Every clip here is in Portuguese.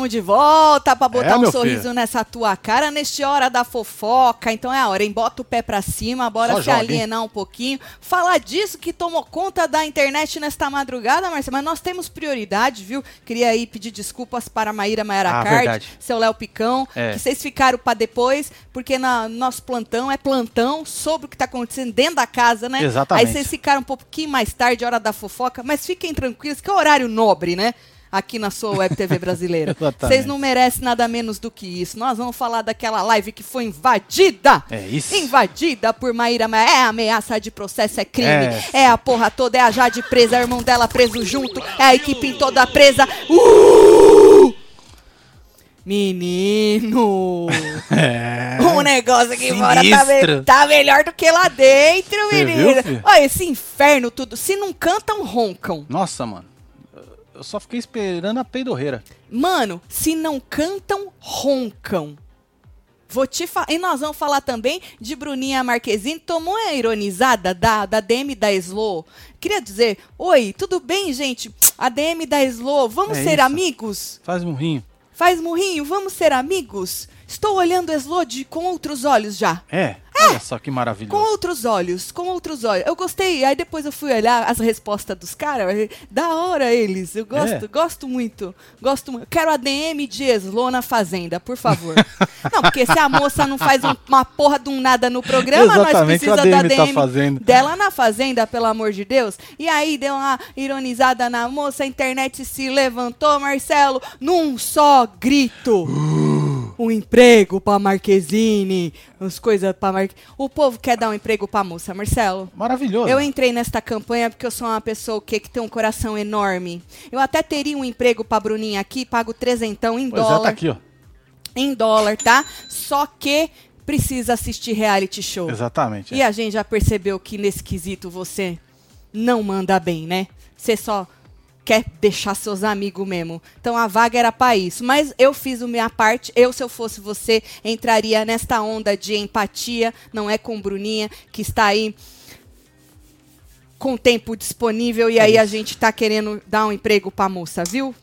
estamos de volta pra botar É, um sorriso filho. nessa tua cara neste hora da fofoca. Então é a hora, hein? Bota o pé pra cima, bora Só se joga, hein? alienar um pouquinho. Falar disso que tomou conta da internet nesta madrugada, Marcelo. Mas nós temos prioridade, viu? Queria aí pedir desculpas para a Maíra Maera Ah, Card, seu Léo Picão, É. que vocês ficaram pra depois, porque na, nosso plantão é plantão sobre o que tá acontecendo dentro da casa, né? Exatamente. Aí vocês ficaram um pouquinho mais tarde, hora da fofoca, mas fiquem tranquilos, que é horário nobre, né? Aqui na sua Web TV brasileira. Vocês não merecem nada menos do que isso. Nós vamos falar daquela live que foi invadida. É isso. Invadida por Maíra. Ma- É ameaça de processo, é crime. É. É, a porra toda, é a Jade presa, é o irmão dela preso junto, é a equipe toda presa. Uh! Menino! É. O negócio aqui fora tá, me- tá melhor do que lá dentro, menino. Olha, esse inferno tudo. Se não cantam, roncam. Nossa, mano. Eu só fiquei esperando a peidorreira. Mano, se não cantam, roncam. Vou te falar. E nós vamos falar também de Bruninha Marquezine. Tomou a ironizada da, da DM da Slow. Queria dizer, oi, tudo bem, gente? A DM da Slow, vamos É ser isso. amigos? Faz um rinho. Faz murrinho, vamos ser amigos? Estou olhando o Slow de, com outros olhos já. É. Olha só que Com maravilhoso. outros olhos, com outros olhos. Eu gostei, aí depois eu fui olhar as respostas dos caras. Da hora eles, eu gosto, É. gosto muito. Gosto muito. Quero a DM de Eslo na Fazenda, por favor. não, porque se a moça não faz um- uma porra de um nada no programa, nós Exatamente, precisamos a da DM tá fazendo. dela na Fazenda, pelo amor de Deus. E aí deu uma ironizada na moça, a internet se levantou, Marcelo, num só grito. um emprego pra Marquezine, as coisas pra Mar... O povo quer dar um emprego pra moça, Marcelo. Maravilhoso. Eu entrei nesta campanha porque eu sou uma pessoa o quê? que tem um coração enorme. Eu até teria um emprego pra Bruninha aqui, pago trezentão em Pois é, dólar. tá aqui, ó. Em dólar, tá? Só que precisa assistir reality show. Exatamente. E é. a gente já percebeu que nesse quesito você não manda bem, né? Você só quer deixar seus amigos mesmo. Então a vaga era pra isso. Mas eu fiz a minha parte. Eu, se eu fosse você, entraria nesta onda de empatia. Não é com Bruninha, que está aí com tempo disponível. E É aí a gente tá querendo dar um emprego pra moça, viu?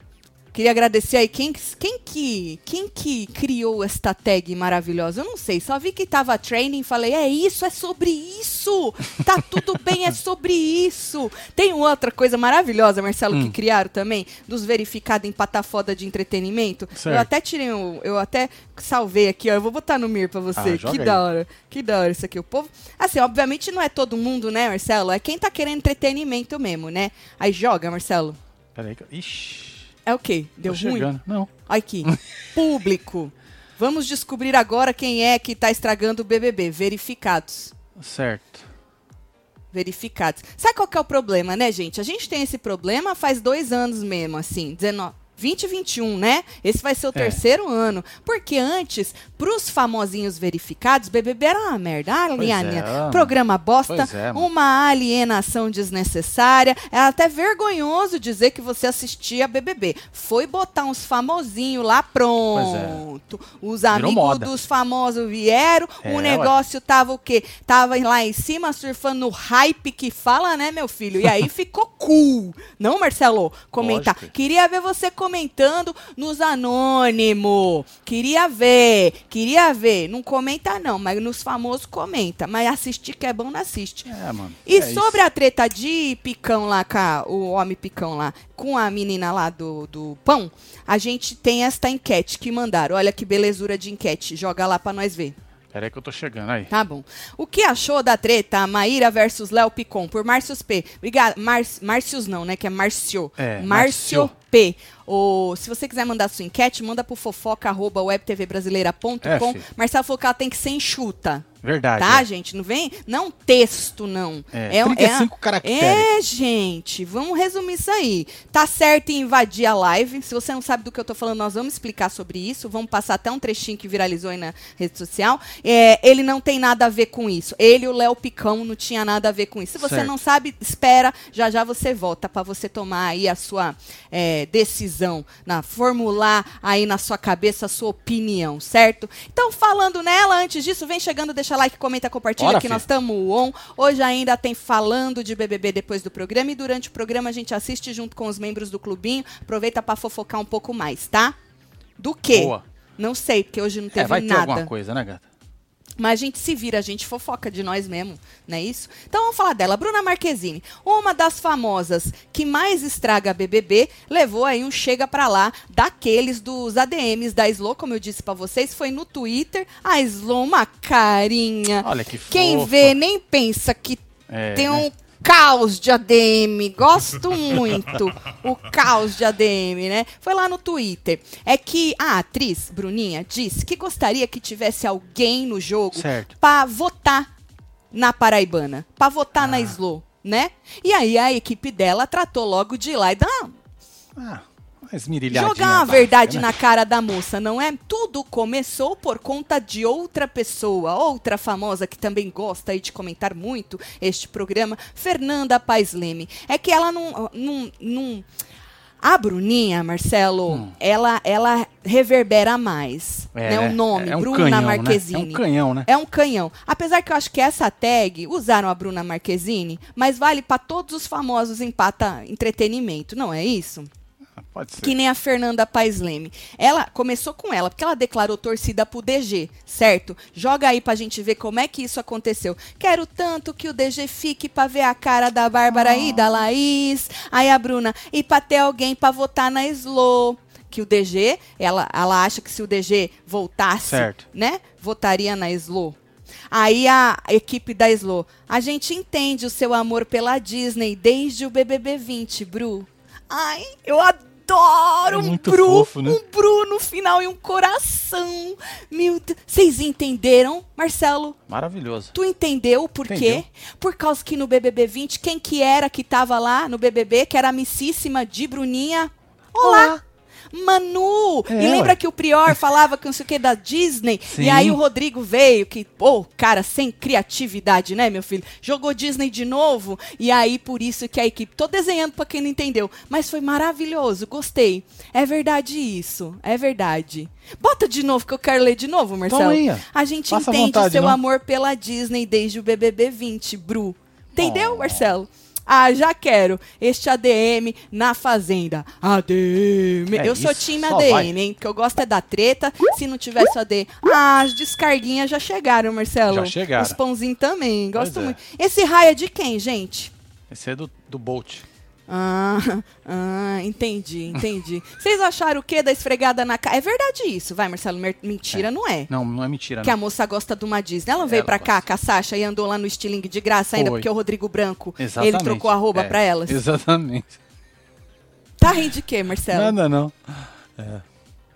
Queria agradecer aí quem, quem que quem que criou esta tag maravilhosa. Eu não sei, só vi que tava training, falei, é isso, é sobre isso. Tá tudo bem, é sobre isso. Tem outra coisa maravilhosa, Marcelo, Hum. que criaram também, dos verificados em patafoda de entretenimento. Eu Certo. até tirei um, eu até salvei aqui, ó, eu vou botar no mir pra você. Ah, que aí. da hora. Que da hora isso aqui. O povo, assim, obviamente não é todo mundo, né, Marcelo? É quem tá querendo entretenimento mesmo, né? Aí joga, Marcelo. Peraí. que- Ixi. É o quê? Deu tô ruim? chegando. Não. Aqui, público. Vamos descobrir agora quem é que tá estragando o BBB. Verificados. Certo. Verificados. Sabe qual que é o problema, né, gente? A gente tem esse problema faz dois anos mesmo, assim, 19, 20 e 21, né? Esse vai ser o É. terceiro ano. Porque antes, pros famosinhos verificados, BBB era uma merda. Ah, Pois Liane, é. programa bosta, é, uma alienação desnecessária. É até vergonhoso dizer que você assistia BBB. Foi botar uns famosinhos lá, pronto. Os amigos dos famosos vieram, É, o ué. negócio tava o quê? Tava lá em cima surfando no hype que fala, né, meu filho? E aí ficou cool. Não, Marcelo? Comentar. Lógico. Queria ver você comentando nos anônimos. Queria ver, queria ver. Não comenta não, mas nos famosos comenta. Mas assistir que é bom, não assiste. É, mano. E é sobre isso. a treta de picão lá, a- o homem picão lá, com a menina lá do, do pão, a gente tem esta enquete que mandaram. Olha que belezura de enquete. Joga lá pra nós ver. Peraí que eu tô chegando aí. Tá bom. O que achou da treta Maíra versus Léo Picon por Márcios P? Obrigada. Mar Márcios não, né? Que é Márcio. É, Márcio Márcio. P. Ou, se você quiser mandar sua enquete, manda pro fofoca.webtvbrasileira.com. É. Marcelo falou que ela tem que ser enxuta. Verdade. Tá, é. gente? Não vem. Não texto, não. É, um- 35 caracteres. É, gente. Vamos resumir isso aí. Tá certo em invadir a live. Se você não sabe do que eu tô falando, nós vamos explicar sobre isso. Vamos passar até um trechinho que viralizou aí na rede social. É, ele não tem nada a ver com isso. Ele e o Léo Picão não tinha nada a ver com isso. Se você Certo. não sabe, espera. Já já você volta pra você tomar aí a sua é, decisão, na formular aí na sua cabeça a sua opinião, certo? Então, falando nela, antes disso, vem chegando, deixa like, comenta, compartilha, Bora, que filho. nós estamos on. Hoje ainda tem falando de BBB depois do programa e durante o programa a gente assiste junto com os membros do clubinho. Aproveita pra fofocar um pouco mais, tá? Do quê? Boa. Não sei, porque hoje não teve É, vai ter nada. alguma coisa, né, gata? Mas a gente se vira, a gente fofoca de nós mesmo, não é isso? Então vamos falar dela. Bruna Marquezine, uma das famosas que mais estraga BBB, levou aí um chega pra lá daqueles dos ADMs da Slow, como eu disse pra vocês, foi no Twitter. A Slow, uma carinha. Olha que Quem fofa. vê nem pensa que É, tem né? Caos de ADM. Gosto muito. o caos de ADM, né? Foi lá no Twitter. É que a atriz, Bruninha, disse que gostaria que tivesse alguém no jogo pra votar na Paraibana. Pra votar Ah. na Slow, né? E aí a equipe dela tratou logo de ir lá e dar Ah, esmirilhadinha Jogar básica, verdade né? na cara da moça, não é? Tudo começou por conta de outra pessoa, outra famosa que também gosta aí de comentar muito este programa, Fernanda Paes Leme. É que ela não. não, não a Bruninha, Marcelo, Hum. ela, ela reverbera mais. É, né? O nome, é um Bruna canhão, né? Marquezine. É um canhão, né? É um canhão. Apesar que eu acho que essa tag usaram a Bruna Marquezine, mas vale para todos os famosos empata entretenimento, não é isso? Pode ser. Que nem a Fernanda Paes Leme. Ela começou com ela, porque ela declarou torcida pro DG, certo? Joga aí pra gente ver como é que isso aconteceu. Quero tanto que o DG fique pra ver a cara da Bárbara e da Laís. Aí a Bruna, e pra ter alguém pra votar na Slow. Que o DG, ela, ela acha que se o DG voltasse, Certo. né? Votaria na Slow. Aí a equipe da Slow, a gente entende o seu amor pela Disney desde o BBB 20, Bru. Ai, eu adoro É um Bru, fofo, né? um Bru no final e um coração. Meu Deus, vocês entenderam, Marcelo? Maravilhoso. Tu entendeu por quê? Entendeu. Por causa que no BBB 20, quem que era que tava lá no BBB, que era amicíssima de Bruninha? Olá! Manu! É, e lembra ué. que o Prior falava que não sei o que da Disney? E Sim. aí o Rodrigo veio, que, pô, cara, sem criatividade, né, meu filho? Jogou Disney de novo. E aí, por isso que a equipe. Tô desenhando pra quem não entendeu. Mas foi maravilhoso, gostei. É verdade isso. É verdade. Bota de novo que eu quero ler de novo, Marcelo. ó. A gente à entende o vontade, seu não? amor pela Disney desde o BBB 20, Bru. Entendeu, Oh. Marcelo? Ah, já quero. Este ADM na Fazenda. ADM. É eu sou time ADM, vai. hein? Que eu gosto é da treta. Se não tivesse o ADM. Ah, as descarguinhas já chegaram, Marcelo. Já chegaram. Os pãozinhos também. Gosto Pois é. muito. Esse raio é de quem, gente? Esse é do, do Bolt. Ah, ah, entendi, entendi. Vocês acharam o quê da esfregada na cara? É verdade isso, vai, Marcelo? Mentira, não é? Não, não é mentira, Que a não. moça gosta de uma Disney. Ela veio Ela pra cá gosta. com a Sasha e andou lá no estilingue de graça ainda, Foi. porque o Rodrigo Branco, Exatamente. ele trocou a roupa É, pra elas. Exatamente. Tá rindo de quê, Marcelo? Nada, não.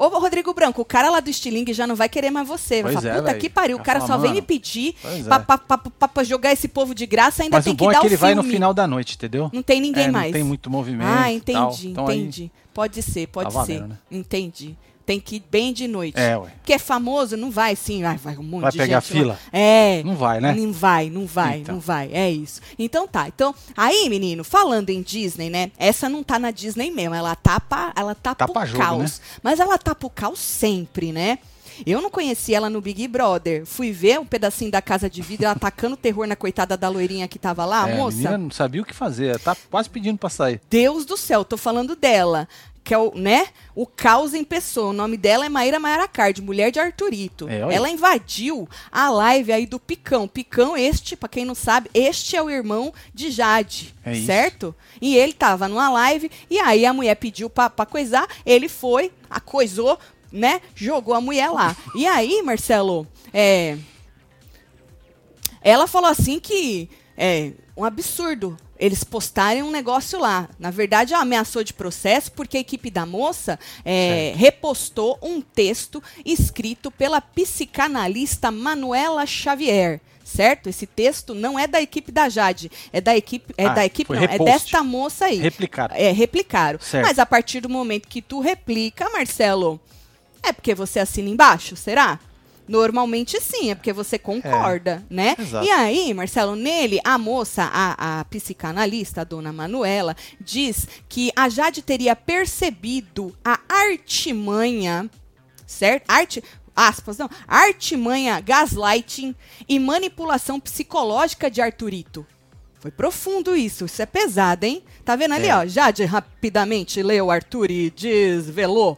Ô, Rodrigo Branco, o cara lá do estilingue já não vai querer mais você. Vai Pois falar, é, puta véi. que pariu, o cara falar, só vem mano, me pedir pra, é. pra- pra- pra- pra jogar esse povo de graça, ainda Mas tem o que bom dar é que ele vai no final da noite, entendeu? Não tem ninguém É, não mais. tem muito movimento Ah, entendi, Então aí- entendi. Pode ser, pode Tá ser. valendo, né? Entendi. Tem que ir bem de noite. É, ué. Porque é famoso, não vai sim, vai, vai um monte Vai de pegar gente fila? É. Não vai, né? Não vai, não vai, Então. não vai. É isso. Então tá. Então, aí, menino, falando em Disney, né? Essa não tá na Disney mesmo. Ela tá pra, ela tá, Tá pro jogo, caos. Mas ela tá pro caos sempre, né? Eu não conheci ela no Big Brother. Fui ver um pedacinho da casa de vidro, ela atacando terror na coitada da loirinha que tava lá, É, a a moça. menina não sabia o que fazer. Tá quase pedindo pra sair. Deus do céu, tô falando dela. Que é o, né? O caos em pessoa. O nome dela é Maíra Maiara Card, mulher de Arthurito. É. Ela invadiu a live aí do Picão. Picão, este, pra quem não sabe, este é o irmão de Jade. É certo? E ele tava numa live, e aí a mulher pediu pra, pra coisar, ele foi, a coisou, né? Jogou a mulher lá. E aí, Marcelo, é. Ela falou assim que é um absurdo eles postarem um negócio lá. Na verdade, ela ameaçou de processo porque a equipe da moça é, repostou um texto escrito pela psicanalista Manuela Xavier. Certo? Esse texto não é da equipe da Jade, é da equipe, é Ah, da equipe não, é desta moça aí. Replicaram. É, replicaram. Certo. Mas a partir do momento que tu replica, Marcelo, é porque você assina embaixo, será? Normalmente sim, é porque você concorda, né? Exato. E aí, Marcelo, nele, a moça, a, a psicanalista, a dona Manuela, diz que a Jade teria percebido a artimanha, certo? Arte, aspas, não, artimanha, gaslighting e manipulação psicológica de Arthurito. Foi profundo isso, isso é pesado, hein? Tá vendo ali, É. ó? Jade rapidamente leu Arthur e desvelou.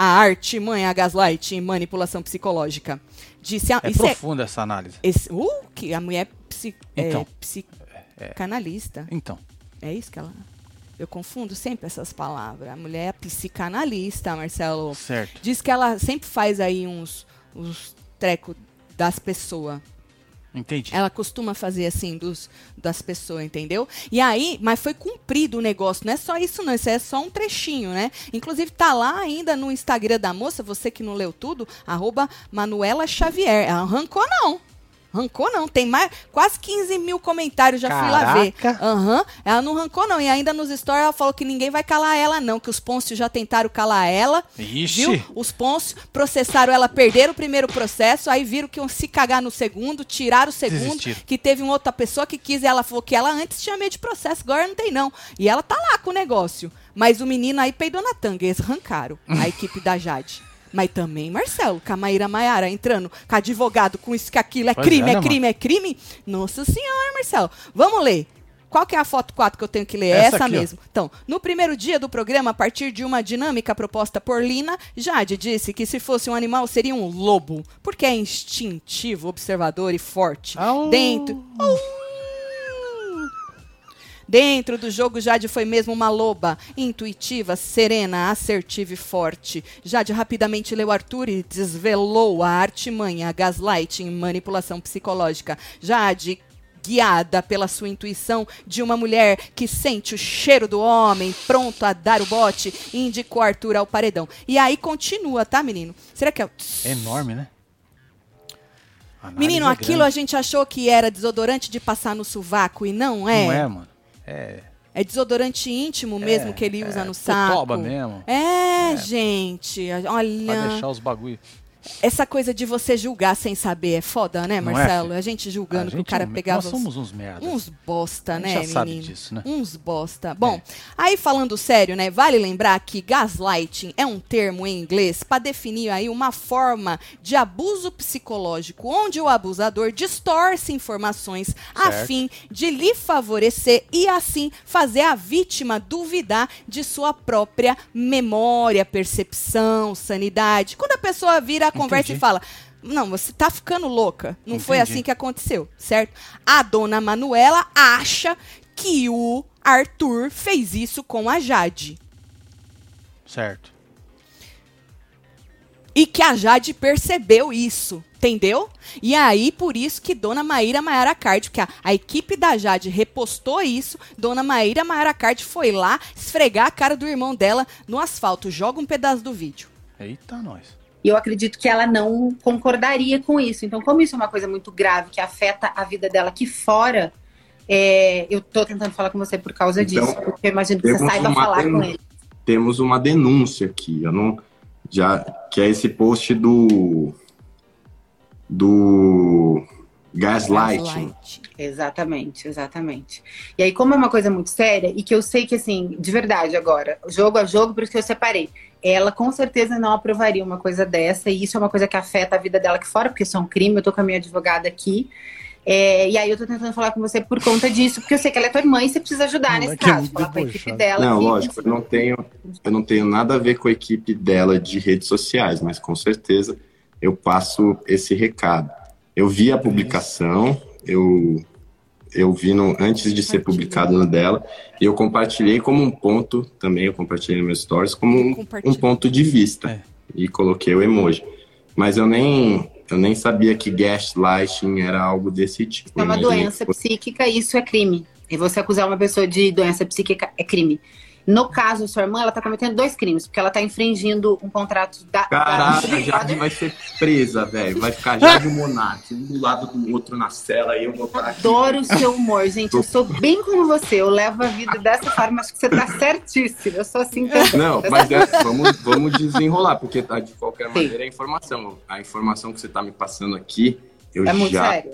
A arte, mãe, a gaslight e manipulação psicológica. Disse a, É isso profunda essa análise. esse, uh, que a mulher é psi, Então. é, psicanalista. Então, É isso que ela. Eu confundo sempre essas palavras. A mulher é psicanalista, Marcelo. certo. Diz que ela sempre faz aí uns, uns trecos das pessoas. Entendi. Ela costuma fazer assim dos, das pessoas, entendeu? E aí, mas foi cumprido o negócio. Não é só isso, não. Isso é só um trechinho, né? Inclusive, tá lá ainda no Instagram da moça, você que não leu tudo, arroba Manuela Xavier. Ela arrancou, não. Arrancou, não. Tem mais quase 15 mil comentários, já fui lá ver. Caraca. Aham. Ela não arrancou, não. E ainda nos stories ela falou que ninguém vai calar ela, não. Que os Pôncios já tentaram calar ela. Ixi. Viu? Os Pôncios processaram ela, perderam o primeiro processo, aí viram que iam se cagar no segundo, tiraram o segundo, Desistiram. que teve uma outra pessoa que quis, e ela falou que ela antes tinha medo de processo, agora não tem não. E ela tá lá com o negócio. Mas o menino aí peidou na tanga, eles arrancaram, a equipe da Jade. Mas também, Marcelo, com a Maíra Maiara entrando com advogado, com isso, que aquilo, é Pois crime, é, é, né, crime, é crime. Nossa senhora, Marcelo. Vamos ler. Qual que é a foto 4 que eu tenho que ler? Essa Essa, aqui, ó. mesmo. Então, no primeiro dia do programa, a partir de uma dinâmica proposta por Lina, Jade disse que se fosse um animal seria um lobo, porque é instintivo, observador e forte. Au. Dentro. Dentro do jogo, Jade foi mesmo uma loba, intuitiva, serena, assertiva e forte. Jade rapidamente leu Arthur e desvelou a artimanha, a gaslighting, manipulação psicológica. Jade guiada pela sua intuição de uma mulher que sente o cheiro do homem, pronto a dar o bote, indicou Arthur ao paredão. E aí continua, tá, menino? Será que é... É enorme, né? Análise Menino, é aquilo a grande. gente achou que era desodorante de passar no sovaco e não é. Não é, mano. É. É desodorante íntimo mesmo que ele usa é no saco. totoba mesmo. É, gente. Pra Olha. deixar os bagulho. Essa coisa de você julgar sem saber é foda, né, é, Marcelo? filho? a gente julgando A que o gente cara é um- pegava. Nós os- somos uns merda. Uns bosta, A gente né, já menino? sabe disso, né? Uns bosta. Bom, aí falando sério, né? Vale lembrar que gaslighting é um termo em inglês para definir aí uma forma de abuso psicológico, onde o abusador distorce informações a Certo. fim de lhe favorecer e assim fazer a vítima duvidar de sua própria memória, percepção, sanidade. Quando a pessoa vira a conversa Entendi. e fala: não, você tá ficando louca. Não foi Entendi. assim que aconteceu, certo? A dona Manuela acha que o Arthur fez isso com a Jade. Certo. E que a Jade percebeu isso, entendeu? E aí, por isso que Dona Maíra Maiara Card, porque a, a equipe da Jade repostou isso, Dona Maíra Maiara Card foi lá esfregar a cara do irmão dela no asfalto. Joga um pedaço do vídeo. Eita, nós. E eu acredito que ela não concordaria com isso. Então, como isso é uma coisa muito grave, que afeta a vida dela aqui fora, é, eu tô tentando falar com você por causa Então, disso. Porque eu imagino que você saiba uma falar com ele. Temos uma denúncia aqui. Eu não já que é esse post do do gaslighting. Gaslight. Exatamente, exatamente. E aí, como é uma coisa muito séria, e que eu sei que, assim, de verdade agora, jogo a jogo, por isso que eu separei. Ela com certeza não aprovaria uma coisa dessa, e isso é uma coisa que afeta a vida dela aqui fora, porque isso é um crime, eu tô com a minha advogada aqui. É, e aí eu tô tentando falar com você por conta disso, porque eu sei que ela é tua irmã e você precisa ajudar Não, nesse é é caso, falar com a equipe dela. Não, que- lógico, eu não tenho eu não tenho nada a ver com a equipe dela de redes sociais, mas com certeza eu passo esse recado. Eu vi a publicação, eu eu vi no, antes de ser publicado no dela, e eu compartilhei como um ponto, também eu compartilhei nos meus stories, como um, um ponto de vista. É. E coloquei o emoji. Mas eu nem, eu nem sabia que gaslighting era algo desse tipo. É uma doença fosse- psíquica, isso é crime. E você acusar uma pessoa de doença psíquica é crime. No caso, sua irmã, ela tá cometendo dois crimes, porque ela tá infringindo um contrato da. Caraca, da... a Jade vai ser presa, velho. Vai ficar Jade e Monark, um do lado do outro na cela e eu vou estar aqui. Adoro o seu humor, gente. Eu sou bem como você. Eu levo a vida dessa forma. Acho que você tá certíssimo. Eu sou assim também. Não, mas é, vamos, vamos desenrolar, porque tá, de qualquer maneira é informação. A informação que você tá me passando aqui, eu É muito já, sério.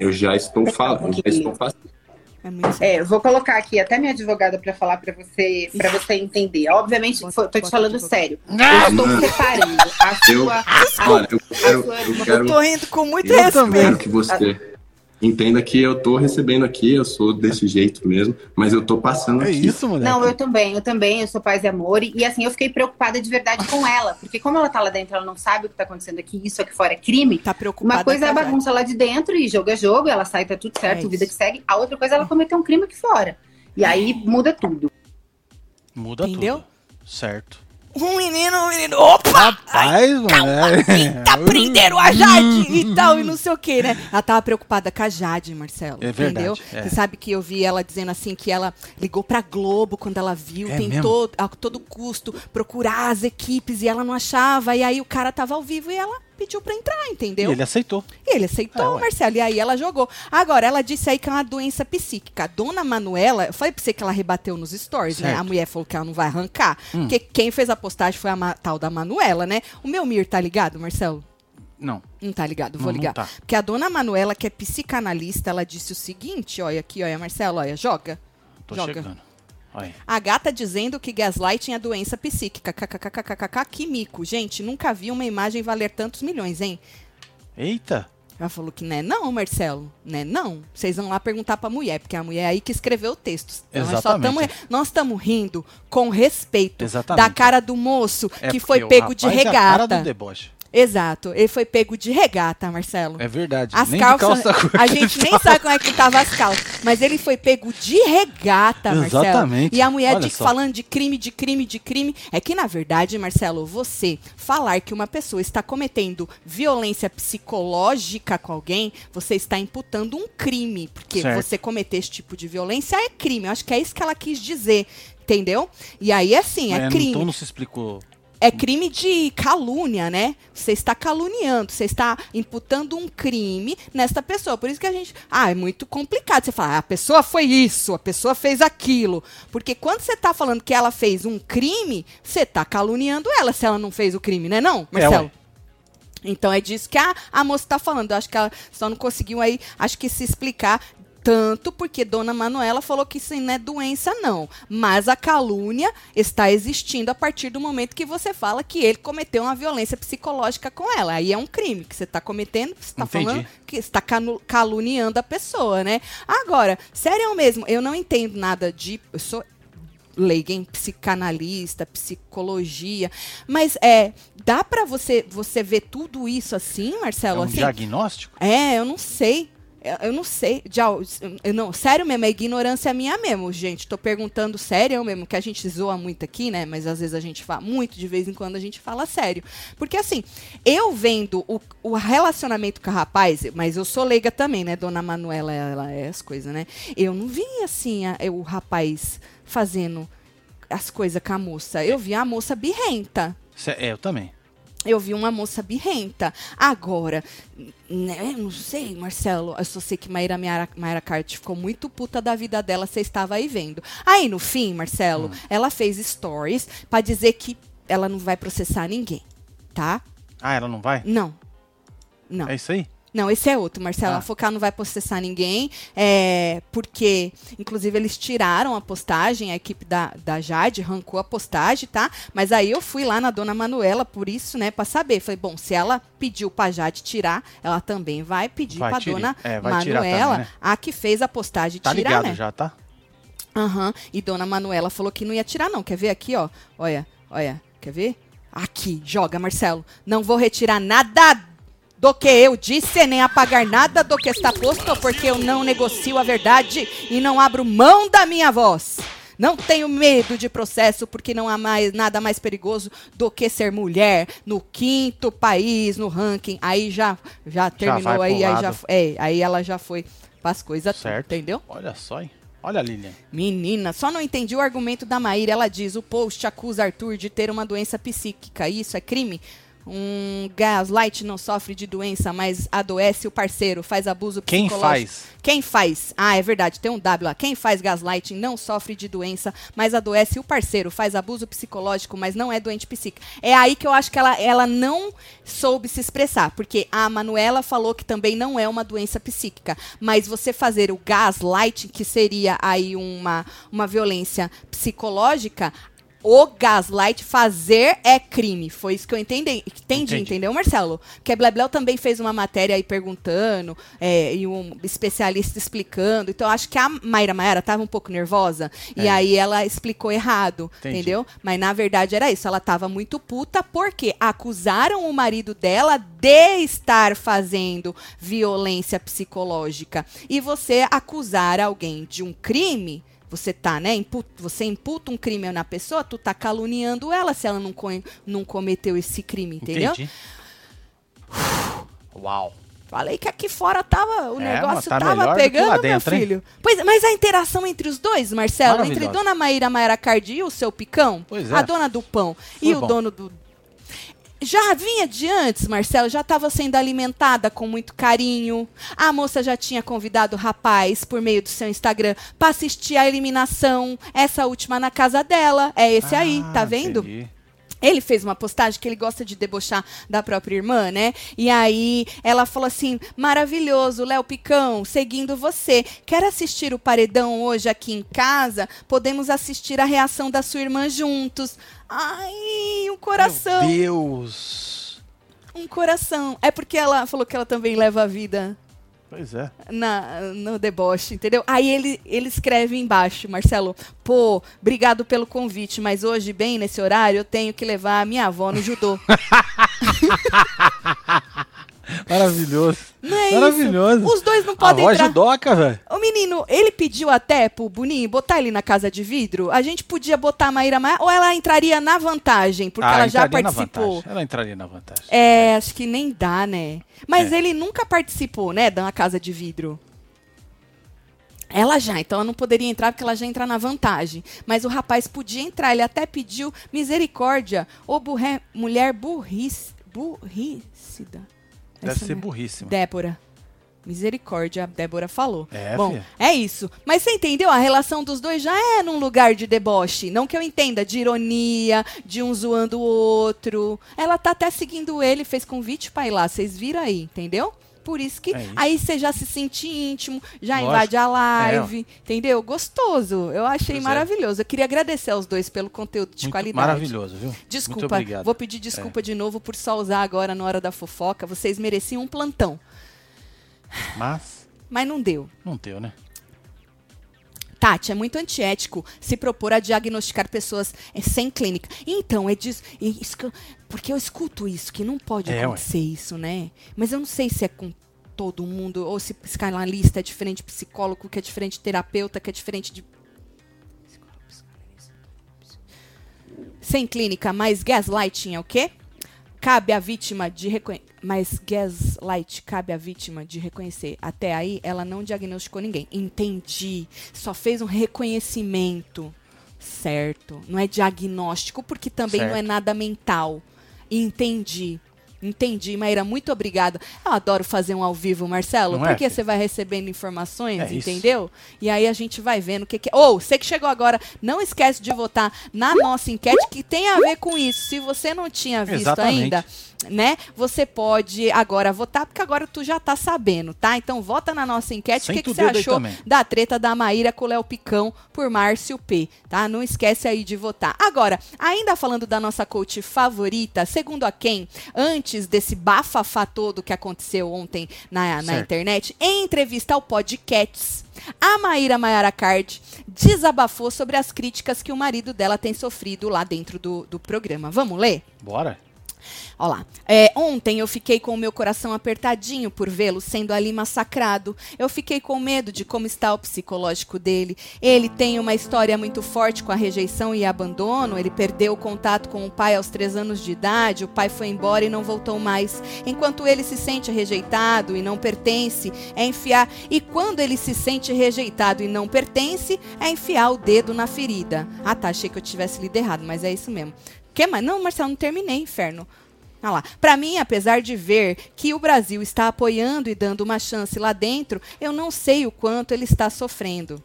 eu já estou falando. Já estou fazendo. É. É, eu vou colocar aqui até minha advogada pra falar pra você, para você entender. Obviamente, Bota- foi- tô te bota falando advogada. sério. Eu estou Não. separando a Eu- sua. a- Olha, eu quero, a sua eu quero, Tô rindo com muito eu respeito. quero que você, Entenda que eu tô recebendo aqui, eu sou desse jeito mesmo, mas eu tô passando É aqui. isso, moleque. Não, eu também, eu também, eu sou paz e amor. E, e, assim, eu fiquei preocupada de verdade com ela. Porque como ela tá lá dentro, ela não sabe o que tá acontecendo aqui, isso aqui fora é crime. Tá preocupada. Uma coisa é a bagunça lá de dentro e jogo é jogo, ela sai, tá tudo certo, É vida que segue. A outra coisa é ela cometer um crime aqui fora. E aí muda tudo. Muda Entendeu? tudo. Certo. Um menino, um menino. Opa! Rapaz, mano. é- Tá prenderam a Jade e tal, e não sei o que, né? Ela tava preocupada com a Jade, Marcelo. É verdade, Entendeu? é. Você sabe que eu vi ela dizendo assim que ela ligou pra Globo quando ela viu, É tentou a todo custo procurar as equipes e ela não achava. E aí o cara tava ao vivo e ela pediu pra entrar, E entendeu? ele aceitou. E ele aceitou, ué. Marcelo. E aí ela jogou. Agora, ela disse aí que é uma doença psíquica. A dona Manuela, eu falei pra você que ela rebateu nos stories, né? Certo. Hum. A mulher falou que ela não vai arrancar. Porque quem fez a postagem foi a tal da Manuela, né? O meu Mir tá ligado, Marcelo? Não. Não tá ligado, vou Não, não ligar. tá. Porque a dona Manuela, que é psicanalista, ela disse o seguinte: olha aqui, olha, Marcelo, olha, joga. Tô Joga. chegando. Aí. A gata dizendo que gaslighting é doença psíquica. KKKKKK, que mico. Gente, nunca vi uma imagem valer tantos milhões, hein? Eita. Ela falou que né não, Marcelo, né não. Vocês vão lá perguntar pra mulher, porque é a mulher aí que escreveu o texto. Então, nós tamo- nós estamos rindo com respeito Exatamente. da cara do moço É que foi pego de rapaz é a cara regata. do deboche. Exato, ele foi pego de regata, Marcelo. É verdade. As Nem calças, calça a gente nem sabe como é que tava as calças, mas ele foi pego de regata, Marcelo. Exatamente. E a mulher de- falando de crime, de crime, de crime. É que, na verdade, Marcelo, você falar que uma pessoa está cometendo violência psicológica com alguém, você está imputando um crime. Porque Certo. você cometer esse tipo de violência é crime. Eu acho que é isso que ela quis dizer. Entendeu? E aí, assim, é É, crime. Então não se explicou. É crime de calúnia, né? Você está caluniando, você está imputando um crime nesta pessoa. Por isso que a gente. Ah, é muito complicado. Você fala, ah, a pessoa foi isso, a pessoa fez aquilo. Porque quando você está falando que ela fez um crime, você está caluniando ela se ela não fez o crime, né, não, Marcelo? ué. Então é disso que a, a moça está falando. Eu acho que ela só não conseguiu aí, acho que se explicar tanto porque Dona Manuela falou que isso não é doença, não. Mas a calúnia está existindo a partir do momento que você fala que ele cometeu uma violência psicológica com ela. Aí é um crime que você está cometendo, você está falando que está caluniando a pessoa, né? Agora, sério mesmo, eu não entendo nada de. Eu sou leiga em psicanalista, psicologia, mas é dá pra você você ver tudo isso assim, É Marcelo? um assim, diagnóstico? é, eu não sei. Eu- não sei. Já, eu não, sério mesmo, é ignorância minha mesmo, gente. Tô perguntando sério mesmo, que a gente zoa muito aqui, né? Mas às vezes a gente fala, muito de vez em quando a gente fala sério. Porque assim, eu vendo o, o relacionamento com a rapaz, mas eu sou leiga também, né? Dona Manuela, ela é as coisas, né? Eu não vi assim a- o rapaz fazendo as coisas com a moça. Eu vi a moça birrenta. É, eu também. Eu vi uma moça birrenta. Agora, né, não sei, Marcelo, eu só sei que Maíra, Maíra, Maíra Cart ficou muito puta da vida dela, você estava aí vendo. Aí, no fim, Marcelo, ela fez stories pra dizer que ela não vai processar ninguém, tá? Ah, ela não vai? Não. Não. É isso aí? Não, esse é outro, Marcelo. Ah. A Focar não vai processar ninguém, é, porque, inclusive, eles tiraram a postagem, a equipe da, da Jade arrancou a postagem, tá? Mas aí eu fui lá na dona Manuela, por isso, né, pra saber. Falei, bom, se ela pediu pra Jade tirar, ela também vai pedir Vai pra dona É, Manuela, também, né? a que fez a postagem, Tá tirar, ligado né? já, tá? Aham. E dona Manuela falou que não ia tirar, não. Quer ver aqui, ó? Olha, olha. Quer ver? Aqui, joga, Marcelo. Não vou retirar nada do que eu disse, nem apagar nada do que está posto, porque eu não negocio a verdade e não abro mão da minha voz. Não tenho medo de processo, porque não há mais, nada mais perigoso do que ser mulher no quinto país no ranking. Aí já, já terminou pro aí, aí já, é, aí ela já foi pras coisas, tudo, Certo. entendeu? Olha só, hein? Olha a Lilian. Menina, só não entendi o argumento da Maíra. Ela diz: o post acusa Arthur de ter uma doença psíquica. Isso é crime? Um gaslight não sofre de doença, mas adoece o parceiro, faz abuso Quem psicológico. faz? Quem faz? Ah, é verdade, tem um W lá. Quem faz gaslighting não sofre de doença, mas adoece o parceiro, faz abuso psicológico, mas não é doente psíquico. É aí que eu acho que ela, ela não soube se expressar, porque a Manuela falou que também não é uma doença psíquica, mas você fazer o gaslighting, que seria aí uma, uma violência psicológica, o gaslight fazer é crime. Foi isso que eu entendi. Entendi, Entendi. entendeu, Marcelo? Porque a Blebleu também fez uma matéria aí perguntando, é, e um especialista explicando. Então, eu acho que a Mayra Mayara estava um pouco nervosa. E É. aí ela explicou errado, Entendi. entendeu? Mas na verdade era isso. Ela estava muito puta porque acusaram o marido dela de estar fazendo violência psicológica. E você acusar alguém de um crime. Você tá, né? impu- você imputa um crime na pessoa, tu tá caluniando ela se ela não, co- não cometeu esse crime, entendeu? Entendi. Uau. Falei que aqui fora tava, o É, negócio tá tava pegando, meu dentro, hein? filho. Pois, mas a interação entre os dois, Marcelo, entre. Dona Maíra Mayara Cardi e o seu Picão, é. a dona do pão Foi e o bom. dono do já vinha de antes, Marcelo, já estava sendo alimentada com muito carinho. A moça já tinha convidado o rapaz por meio do seu Instagram para assistir a eliminação, essa última na casa dela. É esse aí, Ah, tá vendo? entendi. Ele fez uma postagem que ele gosta de debochar da própria irmã, né? E aí ela falou assim: maravilhoso, Léo Picão, seguindo você. Quer assistir o paredão hoje aqui em casa? Podemos assistir a reação da sua irmã juntos. Ai, um coração, Meu Deus. um coração. É porque ela falou que ela também leva a vida Pois é. na, no deboche, entendeu? Aí ele, ele escreve embaixo, Marcelo, pô, obrigado pelo convite, mas hoje, bem nesse horário, eu tenho que levar a minha avó no judô. Maravilhoso. Não é Maravilhoso. isso? Os dois não A podem voz entrar. judoca, velho. O menino, ele pediu até pro Boninho botar ele na casa de vidro. A gente podia botar a Maíra Maia, ou ela entraria na vantagem, porque Ah, ela já participou. Ela entraria na vantagem. É, acho que nem dá, né? Mas É. ele nunca participou, né, da casa de vidro. Ela já, então ela não poderia entrar porque ela já entra na vantagem. Mas o rapaz podia entrar, ele até pediu misericórdia. Ô burré, mulher burrice, burricida. Deve Essa ser mulher- burríssima. Débora. Misericórdia, a Débora falou. É, Bom, filha. é isso. Mas você entendeu? A relação dos dois já é num lugar de deboche. Não que eu entenda, de ironia, de um zoando o outro. Ela tá até seguindo ele, fez convite pra ir lá. Vocês viram aí, entendeu? Por isso que É isso. aí você já se sente íntimo, já Lógico. invade a live, entendeu? Gostoso. Eu achei Pois é. maravilhoso. Eu queria agradecer aos dois pelo conteúdo de Muito qualidade. Maravilhoso, viu? Muito Desculpa, obrigado. É. vou pedir desculpa de novo por só usar agora na hora da fofoca. Vocês mereciam um plantão, Mas mas não deu. não deu, né? Tati, é muito antiético se propor a diagnosticar pessoas é, sem clínica. Então, é disso. é isso eu- porque eu escuto isso, que não pode É, ué. acontecer isso, né? Mas eu não sei se é com todo mundo, ou se psicanalista é diferente de psicólogo, que é diferente de terapeuta, que é diferente de. Sem clínica, mas gaslighting é o quê? Cabe à vítima de reconhecer. Mas gaslight cabe à vítima de reconhecer. Até aí, ela não diagnosticou ninguém. Entendi. Só fez um reconhecimento. Certo. Não é diagnóstico, porque também não é Certo. nada mental. Entendi. Entendi, Maíra, muito obrigada. Eu adoro fazer um ao vivo, Marcelo, Não é, porque filho? você vai recebendo informações, É isso. entendeu? E aí a gente vai vendo o que que é. Ou, você que chegou agora, não esquece de votar na nossa enquete que tem a ver com isso. Se você não tinha visto Exatamente. ainda, né? Você pode agora votar, porque agora tu já tá sabendo, tá? Então vota na nossa enquete. O que, que você achou da treta da Maíra com o Léo Picão por Márcio P, tá? Não esquece aí de votar. Agora, ainda falando da nossa coach favorita, segundo a quem, antes desse bafafá todo que aconteceu ontem na, na internet, em entrevista ao Podcasts, a Maíra Maiara Card desabafou sobre as críticas que o marido dela tem sofrido lá dentro do, do programa. Vamos ler? Bora. Olha lá. É, ontem eu fiquei com o meu coração apertadinho por vê-lo sendo ali massacrado. Eu fiquei com medo de como está o psicológico dele. Ele tem uma história muito forte com a rejeição e abandono. Ele perdeu o contato com o pai aos três anos de idade. O pai foi embora e não voltou mais. Enquanto ele se sente rejeitado e não pertence, é enfiar. E quando ele se sente rejeitado e não pertence, é enfiar o dedo na ferida. Ah, tá. Achei que eu tivesse lido errado, mas é isso mesmo. Mais? Não, Marcelo, não terminei, inferno. Ah lá. Para mim, apesar de ver que o Brasil está apoiando e dando uma chance lá dentro, eu não sei o quanto ele está sofrendo.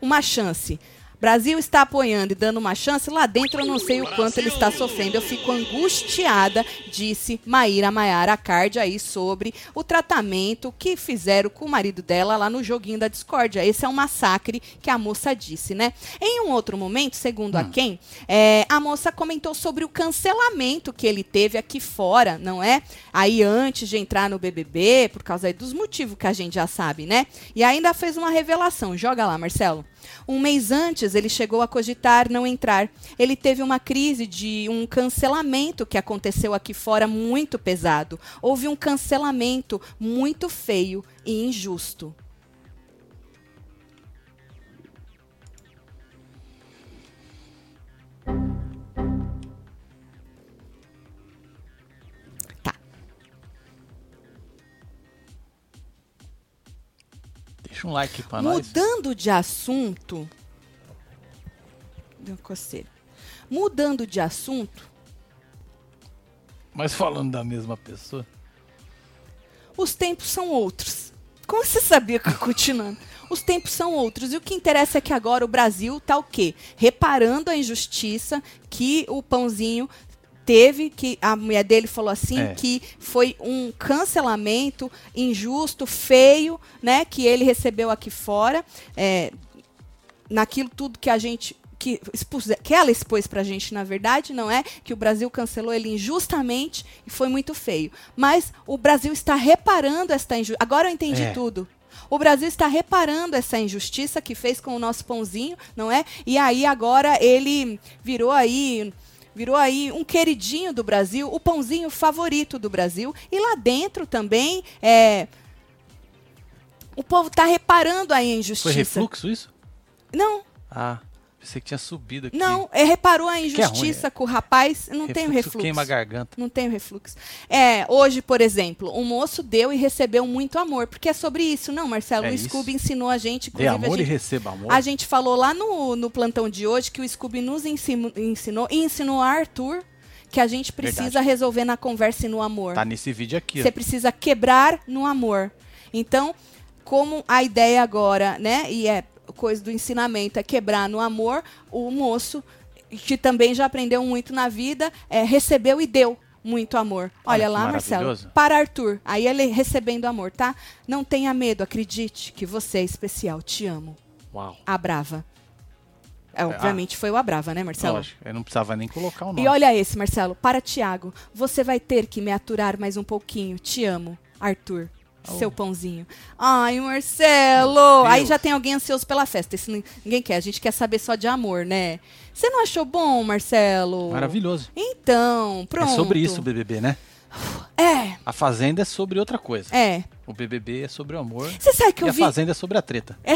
Uma chance. Brasil está apoiando e dando uma chance, lá dentro eu não sei o quanto ele está sofrendo. Eu fico angustiada, disse Maíra Maiara Card aí sobre o tratamento que fizeram com o marido dela lá no joguinho da discórdia. Esse é um massacre que a moça disse, né? Em um outro momento, segundo a quem, é, a moça comentou sobre o cancelamento que ele teve aqui fora, não é? Aí antes de entrar no BBB, por causa dos motivos que a gente já sabe, né? E ainda fez uma revelação. Joga lá, Marcelo. Um mês antes, ele chegou a cogitar não entrar. Ele teve uma crise de um cancelamento que aconteceu aqui fora muito pesado. Houve um cancelamento muito feio e injusto. Deixa um like pra nós. Mudando de assunto. Deu coceira. Mudando de assunto, Mas falando da mesma pessoa. os tempos são outros. Como você sabia que continuando? Os tempos são outros. E o que interessa é que agora o Brasil tá o quê? Reparando a injustiça que o pãozinho teve, que a mulher dele falou assim, É. que foi um cancelamento injusto, feio, né? Que ele recebeu aqui fora. É, naquilo tudo que a gente que, expuse- que ela expôs pra gente, na verdade, não é que o Brasil cancelou ele injustamente e foi muito feio. Mas o Brasil está reparando esta injustiça. Agora eu entendi É. tudo. O Brasil está reparando essa injustiça que fez com o nosso pãozinho, não é? E aí agora ele virou aí virou aí um queridinho do Brasil, o pãozinho favorito do Brasil. E lá dentro também é o povo está reparando aí a injustiça. Foi refluxo isso? Não, Ah, pensei que tinha subido aqui. não, é, reparou a é ruim, injustiça com o rapaz? Não tem o refluxo. queima a garganta. Não tem refluxo. É, hoje, por exemplo, um moço deu e recebeu muito amor. Porque é sobre isso, não, Marcelo? É o isso. Scooby ensinou a gente, Dê amor a e gente, receba amor. a gente falou lá no, no plantão de hoje que o Scooby nos ensinou, ensinou e ensinou a Arthur que a gente precisa Verdade. resolver na conversa e no amor. Tá nesse vídeo aqui, ó. Você precisa quebrar no amor. Então, como a ideia agora, né, e é coisa do ensinamento, é quebrar no amor, o moço, que também já aprendeu muito na vida, é, recebeu e deu muito amor. Olha Olha, lá, Marcelo. Para Arthur. Aí ele recebendo amor, tá? Não tenha medo, acredite que você é especial. Te amo. Uau. A Brava. É, obviamente foi o A Brava, né, Marcelo? Lógico, eu não precisava nem colocar o nome. E olha esse, Marcelo. Para Tiago. Você vai ter que me aturar mais um pouquinho. Te amo, Arthur. Seu pãozinho. Ai, Marcelo! Aí já tem alguém ansioso pela festa. Nin- ninguém quer. A gente quer saber só de amor, né? Você não achou bom, Marcelo? Maravilhoso. Então, pronto. É sobre isso o BBB, né? É, A Fazenda é sobre outra coisa. é. O BBB é sobre o amor. Você sabe que e eu a vi. Fazenda é sobre a treta. É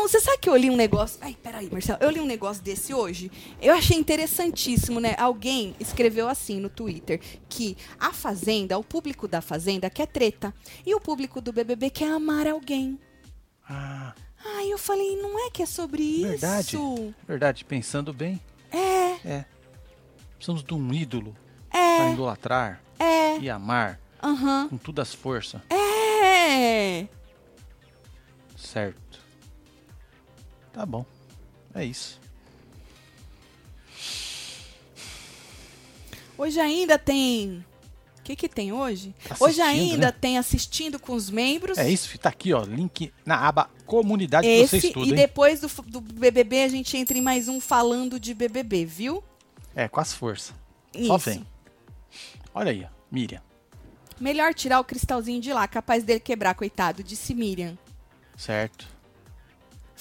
então, você sabe que eu li um negócio. Ai, peraí, Marcelo. Eu li um negócio desse hoje. Eu achei interessantíssimo, né? Alguém escreveu assim no Twitter: que a Fazenda, o público da Fazenda quer treta. E o público do BBB quer amar alguém. Ah, Ai, eu falei, não é que é sobre verdade. isso? Verdade, pensando bem. É, É. Precisamos de um ídolo é, idolatrar é. e amar Aham. com todas as forças. É. Certo. Tá bom. É isso. Hoje ainda tem. O que, que tem hoje? Assistindo, hoje ainda né? tem assistindo com os membros. É isso, tá aqui, ó. Link na aba comunidade que Esse, você estuda, e hein? depois do, do BBB a gente entra em mais um falando de BBB, viu? É, com as forças. Só Isso. vem. Olha aí, ó. Miriam. Melhor tirar o cristalzinho de lá, capaz dele quebrar, coitado, disse Miriam. Certo.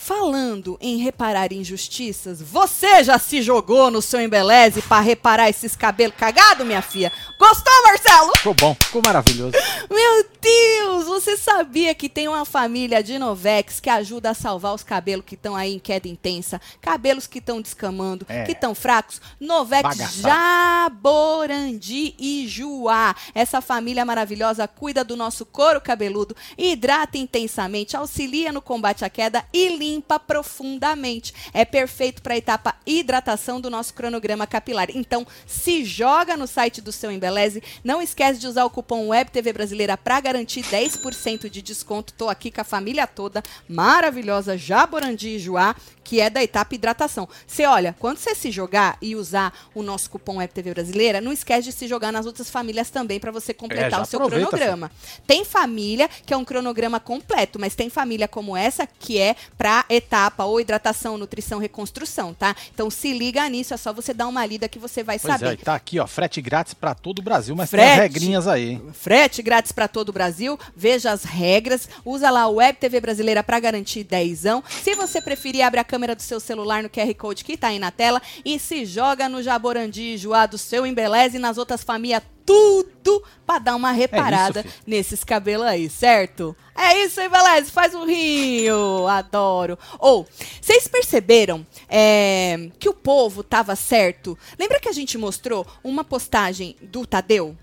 Falando em reparar injustiças, você já se jogou no seu embeleze pra reparar esses cabelos cagados, minha filha? Gostou, Marcelo? Ficou bom, ficou maravilhoso. Meu Deus, você sabia que tem uma família de Novex que ajuda a salvar os cabelos que estão aí em queda intensa, cabelos que estão descamando, É. que estão fracos? Novex Bagaçado. Jaborandi e Juá. Essa família maravilhosa cuida do nosso couro cabeludo, hidrata intensamente, auxilia no combate à queda e limpa limpa profundamente. É perfeito para a etapa hidratação do nosso cronograma capilar. Então, se joga no site do seu Embeleze. Não esquece de usar o cupom WebTV Brasileira para garantir 10% de desconto. Tô aqui com a família toda, maravilhosa Jaborandi e Joá, que é da etapa hidratação. Você olha, quando você se jogar e usar o nosso cupom WebTV Brasileira, não esquece de se jogar nas outras famílias também para você completar É, o seu cronograma. Tem família que é um cronograma completo, mas tem família como essa que é para etapa ou hidratação, nutrição, reconstrução, tá? Então se liga nisso, é só você dar uma lida que você vai Pois saber. é, tá aqui, ó, frete grátis pra todo o Brasil, mas tem as Frete. regrinhas aí. Frete grátis para todo o Brasil. Veja as regras. Usa lá o Web TV Brasileira para garantir dezão. Se você preferir, abre a câmera do seu celular no QR Code que tá aí na tela e se joga no Jaborandi, Joá do seu Embeleze e nas outras famílias tudo para dar uma reparada filho. nesses cabelos aí, certo? É isso, Embeleze, faz um rio, adoro. Ou, vocês perceberam é, que o povo tava certo? Lembra que a gente mostrou uma postagem do Tadeu?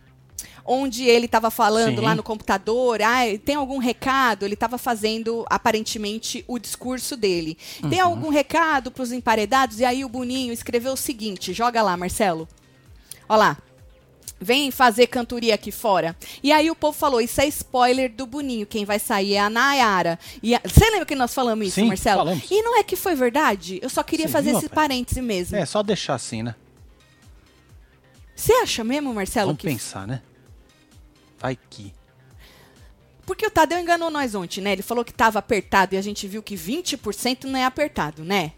Onde ele estava falando Sim. lá no computador, ah, tem algum recado? Ele estava fazendo aparentemente o discurso dele. Tem Uhum. algum recado para os emparedados? E aí o Boninho escreveu o seguinte: joga lá, Marcelo. Olha lá. Vem fazer cantoria aqui fora. E aí o povo falou: Isso é spoiler do Boninho. Quem vai sair é a Nayara. E a- Você lembra que nós falamos isso, Sim, Marcelo? falamos. E não é que foi verdade? Eu só queria Você fazer viu, esse rapaz? parêntese mesmo. É, só deixar assim, né? Você acha mesmo, Marcelo? Vamos que pensar, né? Vai que. Porque o Tadeu enganou nós ontem, né? Ele falou que tava apertado e a gente viu que 20% não é apertado, né?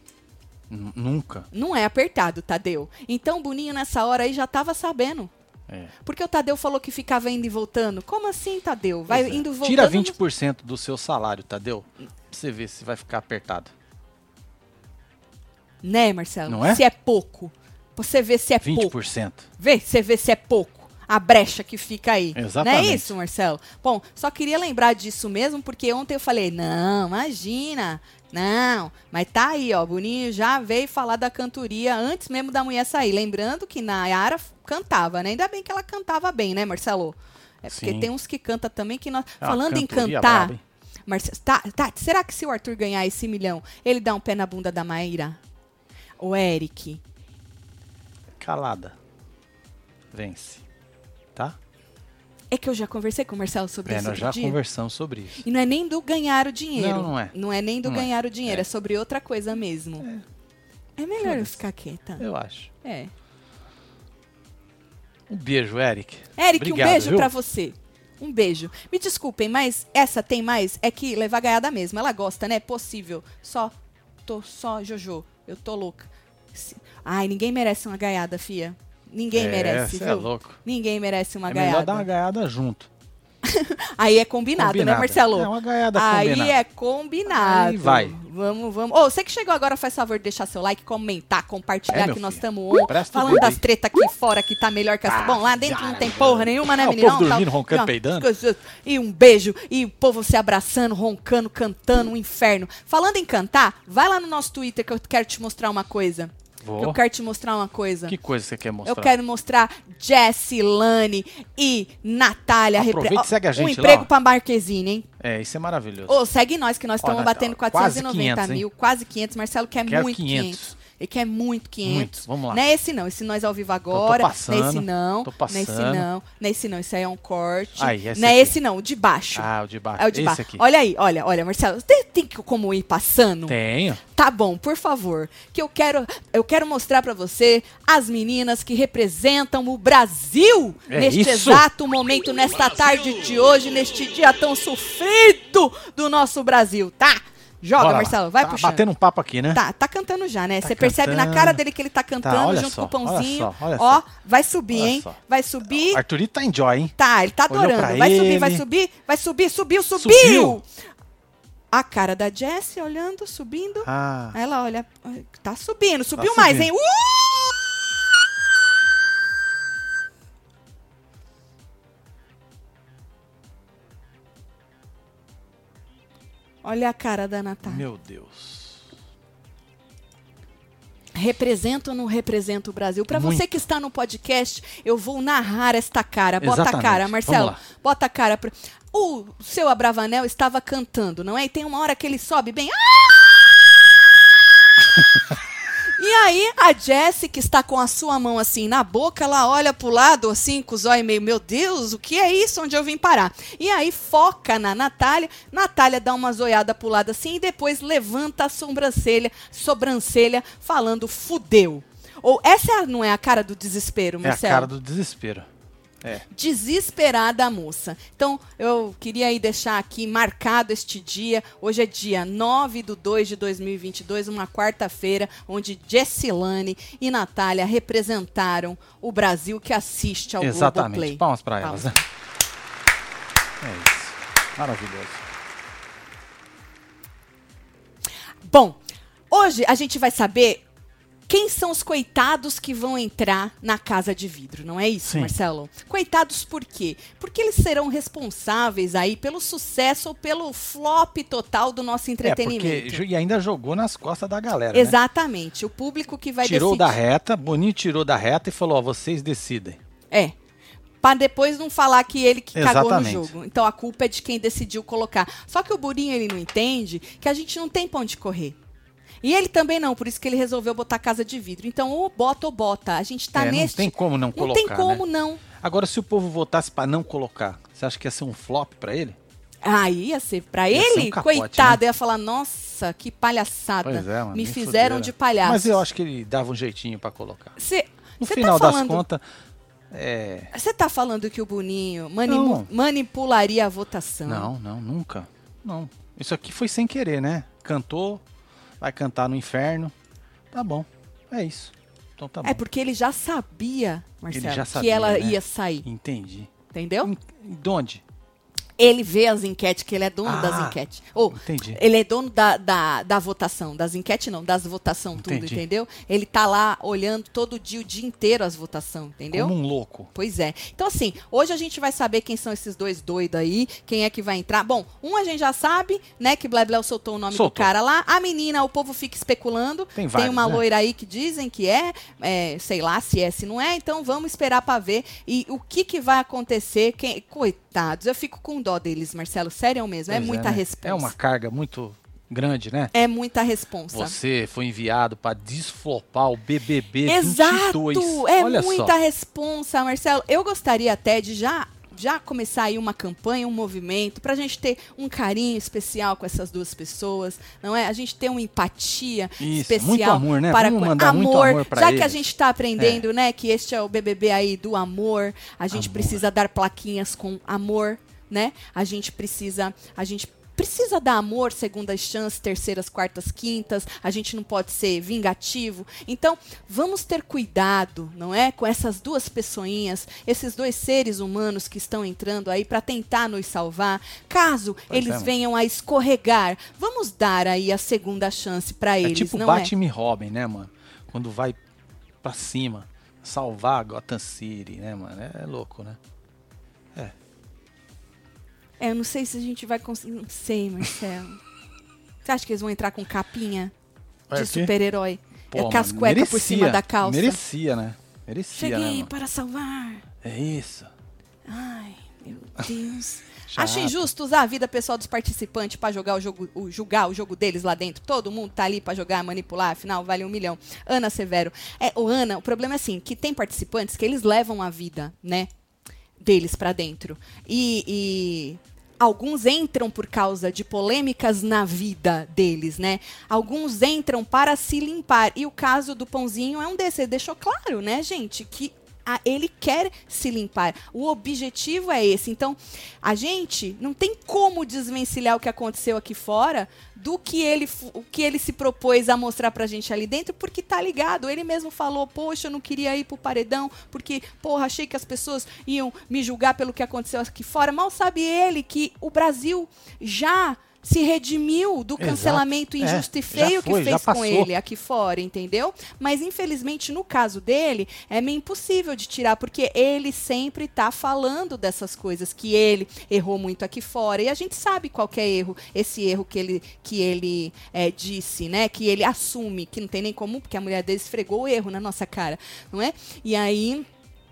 N- Nunca. Não é apertado, Tadeu. Então o Boninho nessa hora aí já tava sabendo. É. Porque o Tadeu falou que ficava indo e voltando. Como assim, Tadeu? Vai é. indo e voltando. Tira 20% do seu salário, Tadeu. Pra você ver se vai ficar apertado. Né, Marcelo? Não é? Se é pouco. Você vê se é pouco. 20%. Vê, você vê se é pouco. A brecha que fica aí. Exatamente. Não é isso, Marcelo? Bom, só queria lembrar disso mesmo, porque ontem eu falei, não, imagina, não. Mas tá aí, ó, Boninho já veio falar da cantoria antes mesmo da mulher sair. Lembrando que Nayara cantava, né? Ainda bem que ela cantava bem, né, Marcelo? É porque Sim. tem uns que canta também que nós... Uma Falando em cantar... Marcelo, tá, tá, será que se o Arthur ganhar esse milhão, ele dá um pé na bunda da Maíra? O Eric? Calada. Vence. Tá? É que eu já conversei com o Marcelo sobre É, isso nós já dia. conversamos sobre isso. E não é nem do ganhar o dinheiro. Não, não é. Não é nem do Não é. ganhar o dinheiro, é. É. sobre outra coisa mesmo. É, melhor eu ficar quieta. Eu acho. É. Um beijo, Eric. Eric, Obrigado, um beijo pra você. Um beijo. Me desculpem, mas essa tem mais? É que levar gaiada mesmo. Ela gosta, né? Possível. Só. Tô só, Jojo. Eu tô louca. Ai, ninguém merece uma gaiada, fia. Ninguém É, merece, cê viu? é louco. Ninguém merece uma é gaiada. melhor dar uma gaiada junto. Aí é combinado, né, Combinada. Marcelo? É uma gaiada Aí combinada. é combinado. Aí vai. Vamos, vamos. Ô, você que chegou agora, faz favor de deixar seu like, comentar, compartilhar É, que nós estamos on. O Falando das tretas aqui fora que tá melhor que as. Ah, Bom, lá dentro já não tem porra nenhuma, né, o menino? povo Não, dormindo, tá- roncando, Não, peidando. E um beijo, e o povo se abraçando, roncando, cantando, um inferno. Falando em cantar, vai lá no nosso Twitter que eu quero te mostrar uma coisa. Vou. Eu quero te mostrar uma coisa. Que coisa você quer mostrar? Eu quero mostrar Jessie, Lane e Natália. Aproveita repre- e segue a Um gente lá, emprego ó. pra Marquezine, hein? É, isso é maravilhoso. Ô, segue nós, que nós estamos batendo quase 490 500, hein? mil, quase 500. Marcelo quer Quero muito 500. 500. Ele quer muito 500. Muito, vamos lá. Não é esse não, esse nós ao vivo agora. passando, não é esse não. tô Não é esse passando. não. Não é esse não, isso aí é um corte. Aí, esse não é aqui. esse não, o de baixo. Ah, o de baixo. é o de Esse baixo. aqui. Olha aí, olha, olha, Marcelo. Tem, tem como ir passando? Tenho. Tá bom, por favor, que eu quero, eu quero mostrar pra você as meninas que representam o Brasil É neste isso. exato momento, nesta tarde de hoje, neste dia tão sofrido do nosso Brasil, tá? Joga, Bora. Marcelo, vai tá puxando. batendo um papo aqui, né? Tá, tá cantando já, né? Tá Você percebe na cara dele que ele tá cantando olha junto só, com o pãozinho. olha só, olha Ó, só. vai subir, Olha hein? só. Vai subir. Arthurito tá enjoy, hein? Tá, ele tá adorando. Vai subir, vai ele. subir, vai subir, subiu, subiu. Subiu. A cara da Jessie olhando, subindo. Ah, Ela olha, tá subindo, subiu Tá mais, subindo. hein? Uh! Olha a cara da Natália. meu Deus. Represento ou não represento o Brasil? Pra Muito. você que está no podcast, eu vou narrar esta cara. Bota a Exatamente. cara, Marcelo. Bota a cara. Pra... O seu Abravanel estava cantando, não é? E tem uma hora que ele sobe bem. Ah! E aí, a Jessie, que está com a sua mão assim na boca, ela olha pro lado, assim, com os olhos meio, meu Deus, o que é isso? Onde eu vim parar? E aí, foca na Natália. Natália dá uma zoiada pro lado assim e depois levanta a sobrancelha, sobrancelha falando fudeu. Ou essa não é a cara do desespero, É a Marcelo? cara do desespero. É. desesperada a moça. Então, eu queria aí deixar aqui marcado este dia. Hoje é dia 9 de 2 de 2022, uma quarta-feira, onde Jessilane e Natália representaram o Brasil que assiste ao Exatamente. Globoplay. Palmas pra elas. Palmas. É isso. Maravilhoso. Bom, hoje a gente vai saber quem são os coitados que vão entrar na casa de vidro, não é isso, Sim. Marcelo? Coitados por quê? Porque eles serão responsáveis aí pelo sucesso ou pelo flop total do nosso É, entretenimento. porque jo- e ainda jogou nas costas da galera. né? Exatamente, o público que vai Tirou decidir. da reta, Boninho tirou da reta e falou: ó, vocês decidem. É. Pra depois não falar que ele que cagou no Exatamente. jogo. Então a culpa é de quem decidiu colocar. Só que o Burinho ele não entende que a gente não tem pra onde correr. E ele também não, por isso que ele resolveu botar casa de vidro. Então, ou bota ou bota. A gente tá É, nesse. Não tem como não Não colocar. tem como né? não. Agora, se o povo votasse pra não colocar, você acha que ia ser um flop pra ele? Aí ia ser pra Ia ser ele, um capote, coitado, ia falar, nossa, que palhaçada. Pois é, mano. Me fizeram fuderam. de palhaço. Mas eu acho que ele dava um jeitinho pra colocar. Você No tá final das falando, contas, é. Você tá falando que o Boninho mani- Não. manipularia a votação? Não, não, nunca. Não. Isso aqui foi sem querer, né? Cantou, vai cantar no inferno. Tá bom. É isso. Então tá bom. É porque ele já sabia, Marcelo, já que sabia, ela né? ia sair, Entendi. entendeu? Em- De onde? Ele vê as enquetes, que ele é dono Ah, das enquetes. Ou, entendi. ele é dono da, da, da votação. Das enquetes não, das votação tudo, entendeu? Ele tá lá olhando todo dia, o dia inteiro as votações, entendeu? Como um louco. Pois é. Então, assim, hoje a gente vai saber quem são esses dois doidos aí, quem é que vai entrar. Bom, um a gente já sabe, né, que Blebleu soltou o nome Soltou. do cara lá. A menina, o povo fica especulando. Tem vários, uma né? loira aí que dizem que é, é, sei lá se é, se não é. Então, vamos esperar pra ver. E o que que vai acontecer. Quem... Coitados, eu fico com dó deles, Marcelo. Sério mesmo, é Pois muita né? responsa. É uma carga muito grande, né? É muita responsa. Você foi enviado pra desflopar o BBB Exato! 22. É Olha muita só. responsa, Marcelo. Eu gostaria até de já já começar aí uma campanha, um movimento, pra gente ter um carinho especial com essas duas pessoas, não é? A gente ter uma empatia Isso, especial muito amor, né? para Vamos mandar muito amor pra já que a eles. gente tá aprendendo, né, que este é o BBB aí do amor, a gente Amor. precisa dar plaquinhas com amor, né? A gente precisa, a gente precisa dar amor, segundas chances, terceiras, quartas, quintas. A gente não pode ser vingativo. Então, vamos ter cuidado, não é? Com essas duas pessoinhas, esses dois seres humanos que estão entrando aí para tentar nos salvar. Caso Pois eles é, venham a escorregar, vamos dar aí a segunda chance para É eles, tipo não Batman e Robin, né, mano? Quando vai pra cima, salvar Gotham City, né, mano? É, é louco, né? É? Eu não sei se a gente vai conseguir, não sei, Marcelo. Você acha que eles vão entrar com capinha de super-herói? É com as mano, cuecas por cima da calça. Merecia, né? Merecia, né, Cheguei mano? para salvar. É isso. Ai, meu Deus. Acho injusto usar a vida pessoal dos participantes para jogar o jogo, o, julgar o jogo deles lá dentro. Todo mundo tá ali para jogar, manipular, afinal vale um milhão. Ana Severo. É, o Ana, o problema é assim, que tem participantes que eles levam a vida, né, deles para dentro. E, e alguns entram por causa de polêmicas na vida deles, né? Alguns entram para se limpar. E o caso do Pãozinho é um desses. Ele deixou claro, né, gente, que a- ele quer se limpar. O objetivo é esse. Então, a gente não tem como desvencilhar o que aconteceu aqui fora do que ele, o que ele se propôs a mostrar pra gente ali dentro, porque tá ligado. Ele mesmo falou: Poxa, eu não queria ir pro paredão, porque, porra, achei que as pessoas iam me julgar pelo que aconteceu aqui fora. Mal sabe ele que o Brasil já se redimiu do Exato. cancelamento É, injusto e já feio que foi, já fez com ele aqui fora, entendeu? Mas infelizmente no caso dele é meio impossível de tirar porque ele sempre tá falando dessas coisas que ele errou muito aqui fora e a gente sabe qual que é erro, esse erro que ele que ele é, disse, né? Que ele assume que não tem nem como porque a mulher dele esfregou o erro na nossa cara, não é? E aí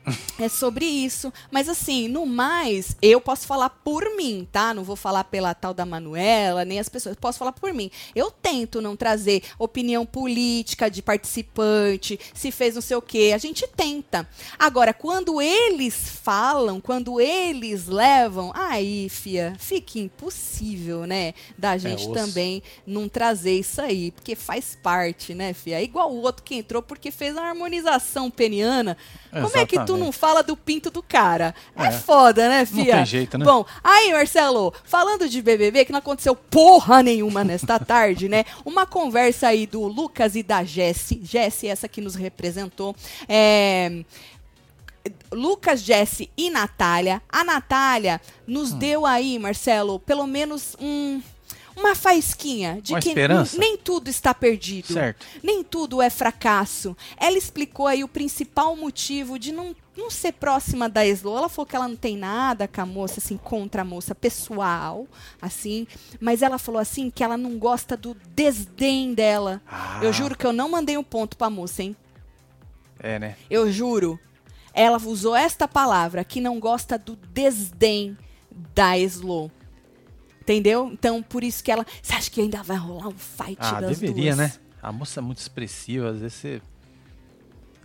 É sobre isso. Mas assim, no mais, eu posso falar por mim, tá? Não vou falar pela tal da Manuela, nem as pessoas. Posso falar por mim. Eu tento não trazer opinião política de participante, se fez não sei o quê. A gente tenta. Agora, quando eles falam, quando eles levam, aí, fia, fica impossível, né? Da gente osso. também não trazer isso aí. Porque faz parte, né, fia? É igual o outro que entrou porque fez a harmonização peniana. Como é que tu Exatamente. não fala do pinto do cara? É, É. foda, né, fia? tem jeito, né? Bom, aí, Marcelo, falando de BBB, que não aconteceu porra nenhuma nesta tarde, né? Uma conversa aí do Lucas e da Jesse. Jesse, essa que nos representou. É. Lucas, Jesse e Natália. A Natália nos Hum. deu aí, Marcelo, pelo menos um, uma faísquinha de Uma que nem tudo está perdido. Certo. Nem tudo é fracasso. Ela explicou aí o principal motivo de não, não ser próxima da Eslo. Ela falou que ela não tem nada com a moça, assim, contra a moça pessoal, assim. Mas ela falou assim que ela não gosta do desdém dela. Ah. Eu juro que eu não mandei um ponto pra moça, hein? É, né? Eu juro. Ela usou esta palavra, que não gosta do desdém da Eslo. Entendeu? Então, por isso que ela. Você acha que ainda vai rolar um fight Ah, das deveria, duas? né? A moça é muito expressiva, às vezes você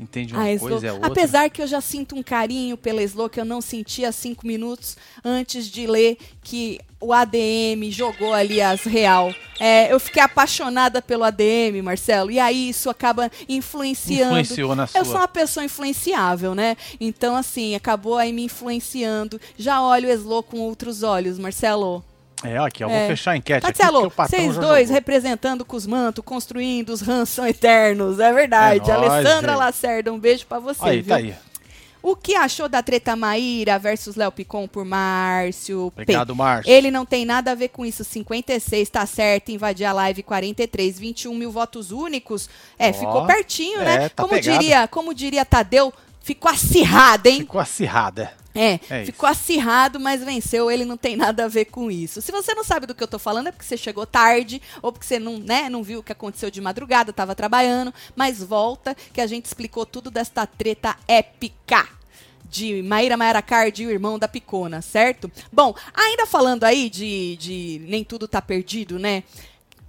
entende uma A Eslo- coisa a outra. Apesar que eu já sinto um carinho pela Eslo que eu não sentia cinco minutos antes de ler que o ADM jogou ali as real. É, eu fiquei apaixonada pelo ADM, Marcelo, e aí isso acaba influenciando. Influenciou na Eu sou sua. uma pessoa influenciável, né? Então, assim, acabou aí me influenciando. Já olho o Eslo com outros olhos, Marcelo. É, aqui, ó, É. vou fechar a enquete Marcelo, vocês dois jogou. representando Cusmanto, construindo os rãs são eternos, é verdade. É nóis, Alessandra gente. Lacerda, um beijo pra você, Aí, viu? tá aí. O que achou da treta Maíra versus Léo Picon por Márcio? P? Obrigado, Márcio. Ele não tem nada a ver com isso. 56 tá certo, invadir a live 43, 21 mil votos únicos. É, Ó, ficou pertinho, né? é, tá como pegado. diria, como diria Tadeu, ficou acirrado, hein? Ficou acirrada. É, É ficou acirrado, mas venceu. Ele não tem nada a ver com isso. Se você não sabe do que eu tô falando, é porque você chegou tarde, ou porque você não, né, não viu o que aconteceu de madrugada, tava trabalhando. Mas volta, que a gente explicou tudo desta treta épica de Maíra Maíra Card e o irmão da Picona, certo? Bom, ainda falando aí de, de Nem Tudo Tá Perdido, né?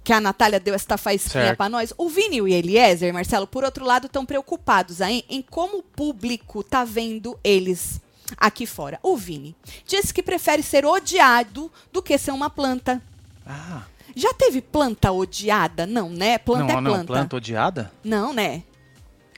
Que a Natália deu essa faísquinha pra nós. O Vini e o Eliezer, Marcelo, por outro lado, estão preocupados aí em como o público tá vendo eles aqui fora. O Vini disse que prefere ser odiado do que ser uma planta. Ah, Já teve planta odiada? Não, né? Planta não, é não, planta. planta odiada? Não, né?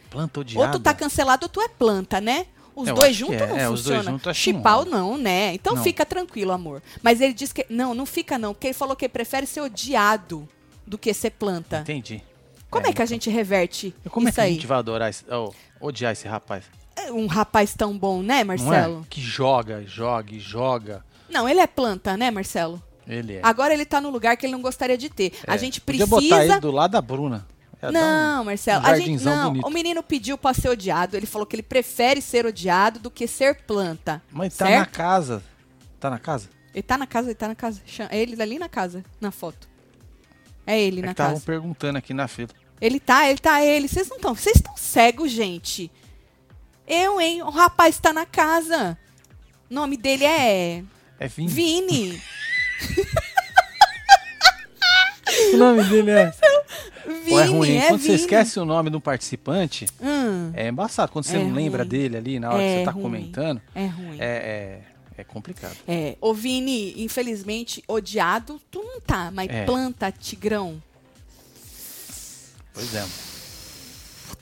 Planta odiada? Ou tu tá cancelado ou tu é planta, né? Os Eu dois que juntos é. não É, os dois funciona. que Chipau não, né? Então Não. fica tranquilo, amor. Mas ele disse que. Não, não fica não, porque ele falou que prefere ser odiado do que ser planta. Entendi. Como é, que a gente reverte Como é isso que a aí? gente vai adorar esse, oh, odiar esse rapaz? É Um rapaz tão bom, né, Não Marcelo? é? Que joga, joga e joga. Não, ele é planta, né, Marcelo? Ele é. Agora ele tá no lugar que ele não gostaria de ter. A É. gente Podia precisa. botar ele do lado da Bruna. Ia dar um- Não, Marcelo. um a gente, não, bonito. o menino pediu pra ser odiado. Ele falou que ele prefere ser odiado do que ser planta. Mas tá certo? na casa. Tá na casa? Ele tá na casa, ele tá na casa. É ele ali na casa, na foto. É ele É na que estavam casa. perguntando aqui na fila. Ele tá, ele tá, ele. Vocês não estão. Vocês estão cegos, gente. Eu, hein? O rapaz tá na casa. O nome dele é. É Vini. Vini. O nome dele é. Vini, Pô, é ruim. é Quando você Vini. esquece o nome do participante, Hum, é embaçado. Quando você É não lembra ruim. dele ali na hora que É você tá ruim. comentando, é ruim. é, é, é complicado. É, o Vini, infelizmente, odiado, tu não tá, mas É. planta, tigrão, Pois é.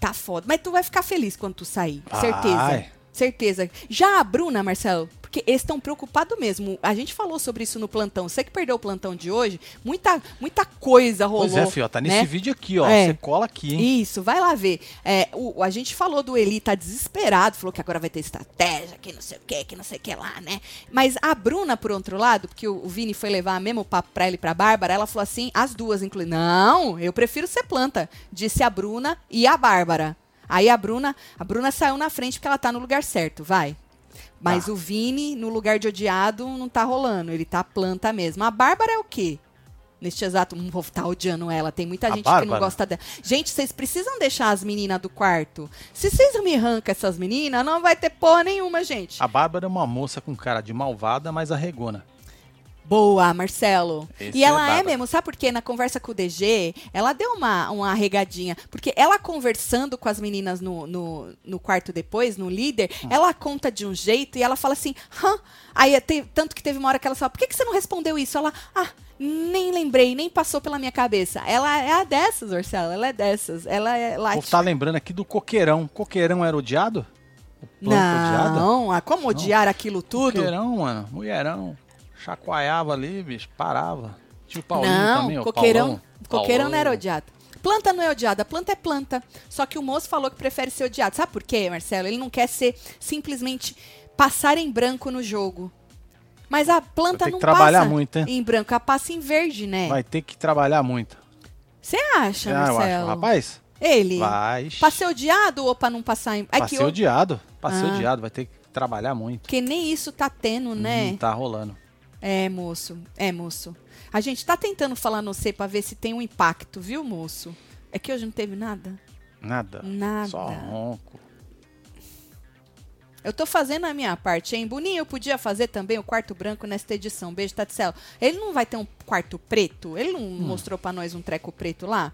Tá foda. Mas tu vai ficar feliz quando tu sair, certeza. Certeza. Já a Bruna, Marcelo, porque eles estão preocupados mesmo. A gente falou sobre isso no plantão. Você que perdeu o plantão de hoje, muita, muita coisa rolou. Pois é, fio, tá nesse né? vídeo aqui, ó. É. Você cola aqui, hein? Isso, vai lá ver. É, o, a gente falou do Eli, tá desesperado, falou que agora vai ter estratégia, que não sei o que, que não sei o que lá, né? Mas a Bruna, por outro lado, porque o, o Vini foi levar mesmo papo pra ela e pra Bárbara, ela falou assim, as duas, inclusive, não, eu prefiro ser planta, disse a Bruna e a Bárbara. Aí a Bruna, a Bruna saiu na frente porque ela tá no lugar certo, vai. Mas Tá. o Vini, no lugar de odiado, não tá rolando. Ele tá planta mesmo. A Bárbara é o quê? Neste exato, um povo tá odiando ela. Tem muita A gente que não Bárbara? gosta dela. Gente, vocês precisam deixar as meninas do quarto. Se vocês me arrancam essas meninas, não vai ter porra nenhuma, gente. A Bárbara é uma moça com cara de malvada, mas arregona. Boa, Marcelo. Esse e é ela é, Bárbara. mesmo, sabe por quê? Na conversa com o DG, ela deu uma, uma regadinha. Porque ela conversando com as meninas no, no, no quarto depois, no líder, Hum. ela conta de um jeito e ela fala assim, hã? Aí te- tanto que teve uma hora que ela fala, por que, que você não respondeu isso? Ela, ah, nem lembrei, nem passou pela minha cabeça. Ela é a dessas, Marcelo, ela é dessas. Ela é light. povo tá lembrando aqui do Coqueirão. Coqueirão era odiado? O planta odiado? Não, ah, como odiar aquilo tudo? Coqueirão, mano. Mulherão. Chacoalhava ali, bicho. Parava. Tinha o Paulinho não, também, o coqueirão, Paulão. coqueirão não era odiado. Planta não é odiada, planta é planta. Só que o moço falou que prefere ser odiado. Sabe por quê, Marcelo? Ele não quer ser simplesmente passar em branco no jogo. Mas a planta não que trabalhar passa muito, em branco, ela passa em verde, né? Vai ter que trabalhar muito. Você acha, Ah, eu Marcelo? acho. Rapaz, Ele? vai. Pra ser odiado ou pra não passar em... É Pra que odiado. Pra ser Ah. odiado. Vai ter que trabalhar muito. Porque nem isso tá tendo, né? Não tá rolando. É, moço. É, moço. A gente tá tentando falar no C pra ver se tem um impacto, viu, moço? É que hoje não teve nada. Nada. Nada. Só ronco. Eu tô fazendo a minha parte, hein? Boninho, eu podia fazer também o quarto branco nesta edição. Beijo, Tatselo. Ele não vai ter um quarto preto? Ele não Hum. mostrou pra nós um treco preto lá?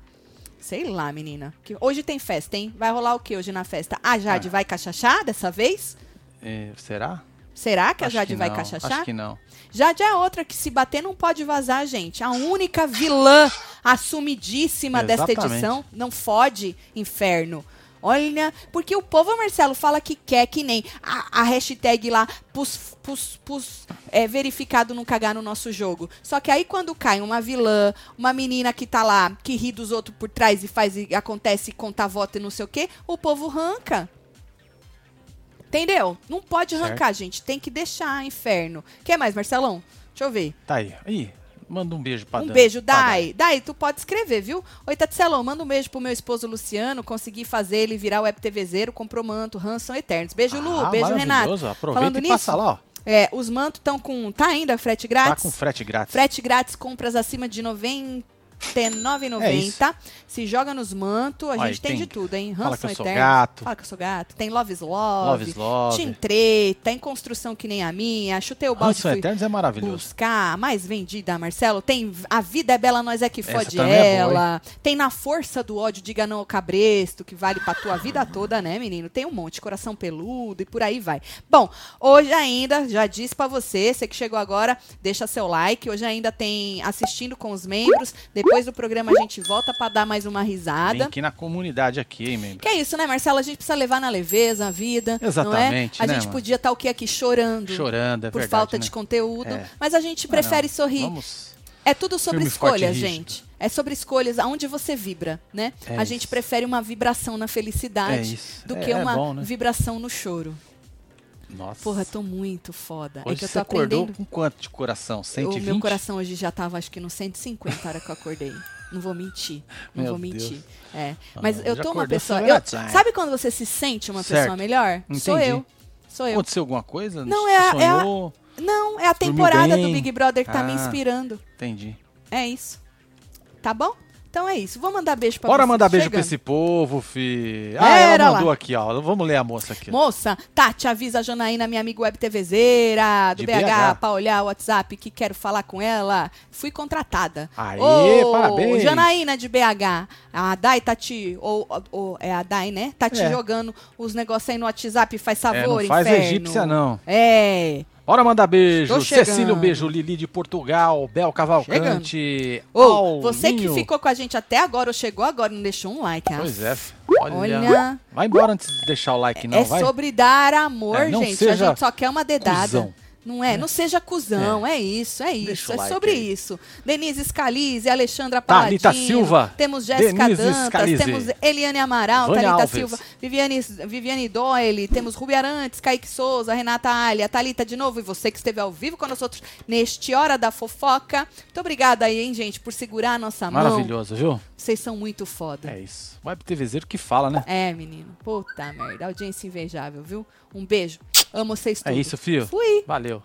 Sei lá, menina. Que hoje tem festa, hein? Vai rolar o que hoje na festa? A Jade Ah. vai cachachar dessa vez? É, será? Será que a Acho Jade que vai cachachar? Acho que não. Jade é outra que se bater não pode vazar, gente. A única vilã assumidíssima desta edição. Não fode, inferno. Olha, porque o povo, Marcelo, fala que quer que nem a, a hashtag lá, pus, pus, pus, é, verificado não cagar no nosso jogo. Só que aí quando cai uma vilã, uma menina que tá lá, que ri dos outros por trás e faz e acontece, conta voto e não sei o quê, o povo ranca. Entendeu? Não pode Certo. arrancar, gente. Tem que deixar, inferno. Quer mais, Marcelão? Deixa eu ver. Tá aí. Ih, manda um beijo pra um beijo, Dai. Dai, tu pode escrever, viu? Oi, Tatselo, manda um beijo pro meu esposo Luciano. Consegui fazer ele virar web TVzeiro, comprou manto, Hanson Eternos. Beijo, Lu. Ah, beijo, Renato. Aproveita Falando e nisso, passa lá, ó. É, os mantos estão com. Tá ainda frete Tá grátis? com frete grátis. Frete grátis, compras acima de R$ 99,90. Se joga nos mantos, a Olha, gente tem, tem- de tudo, hein? Fala Hanson que eu sou gato. Fala que eu sou gato. Tem Love is Love. Love is Love. Team Treta, em construção que nem a minha. Chutei o balde fui Eternos é maravilhoso. buscar. Mais vendida, Marcelo. Tem A Vida é Bela, Nós é que fode também é boa, ela. tem Na Força do Ódio, Diga Não ao Cabresto, que vale pra tua vida toda, né, menino? Tem um monte. Coração Peludo e por aí vai. Bom, hoje ainda, já disse pra você, você que chegou agora, deixa seu like. Hoje ainda tem assistindo com os membros. Depois do programa a gente volta pra dar mais uma risada. aqui na comunidade aqui, hein, membro. Que é isso, né, Marcelo? A gente precisa levar na leveza a vida. Não é? Exatamente, A né, gente mano? podia estar o que aqui chorando. Chorando, é por verdade, falta né? de conteúdo. É. Mas a gente prefere não. sorrir. Vamos... É tudo sobre escolhas, gente. É sobre escolhas, aonde você vibra, né? É a gente isso. prefere uma vibração na É felicidade isso. do É- que é uma bom, né? vibração no choro. Nossa. Porra, tô muito foda. Hoje é que eu você tô acordou aprendendo. com quanto de coração? 120? O meu coração hoje já tava, acho que no 150 a hora que eu acordei. Não vou mentir. Não Meu vou mentir. Deus. É. Ah, Mas eu já tô uma acordou pessoa. eu- acelerado. sabe quando você se sente uma pessoa Certo. melhor? Sou Entendi. eu. Sou eu. Aconteceu alguma coisa? Não, Você é a- é a-? Não, é a temporada do? Big Brother que tá me Ah. inspirando. Entendi. É isso. Tá bom? Então é isso. Vou mandar beijo pra Bora mandar beijo pra Chegando. esse povo, fi. Ah, Era ela lá. mandou aqui, ó. Vamos ler a moça aqui. Moça, Tati, avisa a Janaína, minha amiga web TVzeira, do BH, BH. pra olhar o WhatsApp que quero falar com ela. Fui contratada. Aê, Ô, parabéns. Janaína de BH. A Dai tá te. Ou, ou- é a Dai, né? Tá te É. jogando os negócios aí no WhatsApp, faz favor, É, não faz inferno. egípcia, não. É. Bora mandar beijo. Cecília, um beijo. Lili de Portugal. Bel Cavalcante. Ô, você que ficou com a gente até agora, ou chegou agora e não deixou um like, ah. Pois é. Olha. Olha. Vai embora antes de deixar o like, não, é vai? sobre dar amor, É, gente. A seja gente só quer uma dedada. cuzão. Não é? Não seja cuzão, é, isso, é Deixa isso, o é like sobre aí. isso. Denise Scalise, Alexandra Paladino, Thalita Silva, temos Jéssica Dantas, Scalise, temos Eliane Amaral, Vânia Thalita Alves. Silva, Viviane, Viviane Doyle, temos Rubi Arantes, Kaique Souza, Renata Alha, Thalita de novo, e você que esteve ao vivo com nós outros neste Hora da Fofoca. Muito obrigada aí, hein, gente, por segurar a nossa mão. Maravilhoso, viu? Vocês são muito foda. É isso. Web TVzeiro que fala, né? É, menino. Puta merda. Audiência invejável, viu? Um beijo. Amo vocês É tudo. isso, fio. Fui. Valeu.